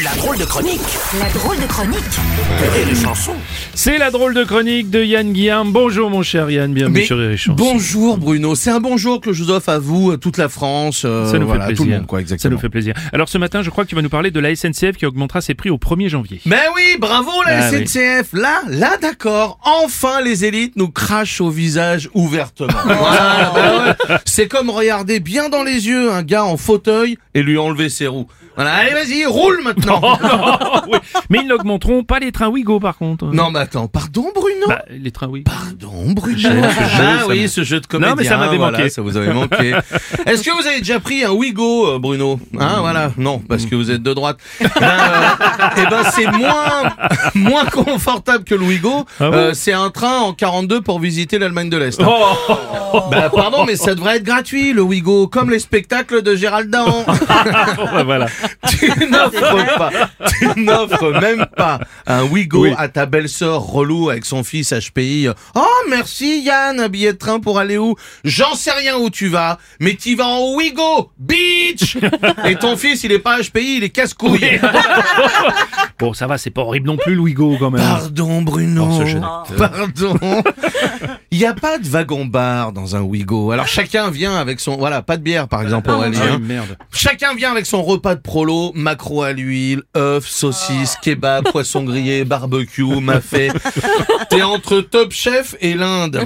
La drôle de chronique La drôle de chronique et Chanson. C'est la drôle de chronique de Yann Guillaume. Bonjour mon cher Yann, bienvenue sur Rire et Chanson. bonjour Bruno, c'est un bonjour que je vous offre à vous, à toute la France, euh, Ça nous voilà, fait tout plaisir. le monde quoi, Ça exactement. nous fait plaisir. Alors ce matin, je crois que tu vas nous parler de la SNCF qui augmentera ses prix au 1er janvier. Mais oui, bravo la Ah oui. SNCF. Là, là d'accord. Enfin les élites nous crachent au visage ouvertement. Voilà, bah ouais. C'est comme regarder bien dans les yeux un gars en fauteuil et lui enlever ses roues. Voilà, allez vas-y, roule maintenant. Oui. Mais ils n'augmenteront pas les trains Ouigo par contre. Non mais attends, pardon Bruno Bah, les trains oui. Pardon Bruno. Ce jeu, Ah oui, ce jeu de comédien. Non, mais ça m'avait voilà, manqué. Ça vous avait manqué. Est-ce que vous avez déjà pris un Ouigo, euh, Bruno Hein, voilà. Non, parce que vous êtes de droite. Eh ben, euh, eh ben, c'est moins moins confortable que le Ouigo. Ah bon Euh, c'est un train en 42 pour visiter l'Allemagne de l'Est. Oh, Bah pardon, mais ça devrait être gratuit le Ouigo, comme les spectacles de Gérald Dahan. bah, voilà. tu n'offres pas, tu n'offres même pas un Ouigo Oui. à ta belle-sœur relou avec son fils HPI. Oh merci Yann, un billet de train pour aller où? J'en sais rien où tu vas, mais tu vas en Ouigo, bitch Et ton fils, il est pas HPI, il est casse-couille. Bon, ça va, c'est pas horrible non plus Louigo quand même. Pardon Bruno. Oh, Pardon. Il n'y a pas de wagon-bar dans un Ouigo. Alors chacun vient avec son... Voilà, pas de bière par exemple Aurélie, Ah hein. merde. Chacun vient avec son repas de prolo, macro à l'huile, œufs, saucisses, kebab, poisson grillé, barbecue, mafé. T'es entre Top Chef et l'Inde.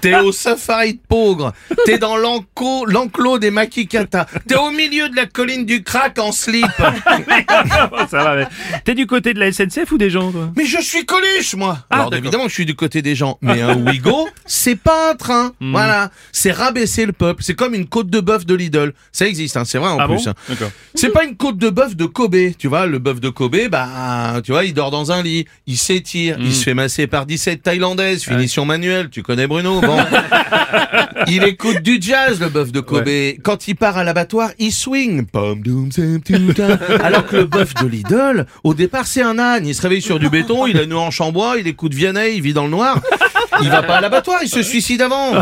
T'es au safari de Pogre. T'es dans l'enclos des Makikata. T'es au milieu de la colline du crack en slip. T'es du côté de la SNCF ou des gens toi? Mais je suis Coluche, moi. Ah, Alors évidemment, je suis du côté des gens. Mais un Ouigo, c'est pas un train. Hmm. Voilà. C'est rabaisser le peuple. C'est comme une côte de bœuf de Lidl. Ça existe, hein. c'est vrai en Ah bon plus. hein. C'est pas une côte de bœuf de Kobe, tu vois, le bœuf de Kobe, bah, tu vois, il dort dans un lit, il s'étire, il se fait masser par 17 Thaïlandaises, finition manuelle, tu connais Bruno, bon. il écoute du jazz, le bœuf de Kobe. Quand il part à l'abattoir, il swing. Alors que le bœuf de Lidl, au départ, c'est un âne, il se réveille sur du béton, il a une hanche en bois, il écoute Vianney, il vit dans le noir. Il va pas à l'abattoir, il se suicide avant.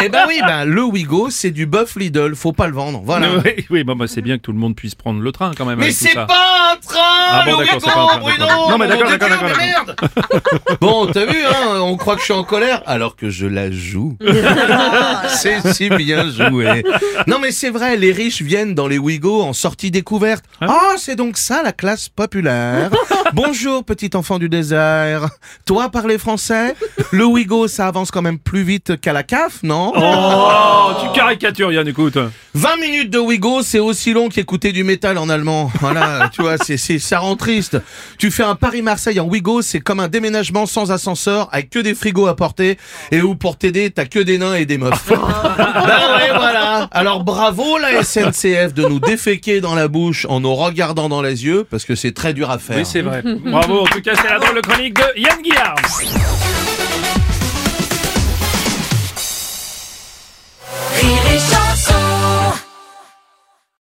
Eh ben oui, ben, le Wigo, c'est du bœuf Lidl, faut pas le vendre, voilà. Oui, oui, bon, bah, c'est bien que tout le monde puisse prendre le train quand même. Mais c'est ça. pas un train, Ah bon, le c'est pas un Ouigo, train, Bruno. Non, mais d'accord, d'accord, d'accord, merde Bon, t'as vu, hein, on croit que je suis en colère, alors que je la joue. c'est si bien joué. Non, mais c'est vrai, les riches viennent dans les Ouigo en sortie découverte. Ah, c'est donc ça la classe populaire. Bonjour, petit enfant du désert. Toi, parler français? Le Ouigo, ça avance quand même plus vite qu'à la CAF, non? Oh, tu caricatures Yann, écoute. 20 minutes de Wigo, c'est aussi long qu'écouter du métal en allemand. Voilà, tu vois, c'est, c'est, ça rend triste. Tu fais un Paris-Marseille en Wigo, c'est comme un déménagement sans ascenseur, avec que des frigos à porter, et où pour t'aider, t'as que des nains et des meufs. ben ouais, voilà. Alors bravo la SNCF de nous déféquer dans la bouche en nous regardant dans les yeux, parce que c'est très dur à faire. Oui, c'est vrai. Bravo, en tout cas, c'est la drôle chronique de Yann Guillard.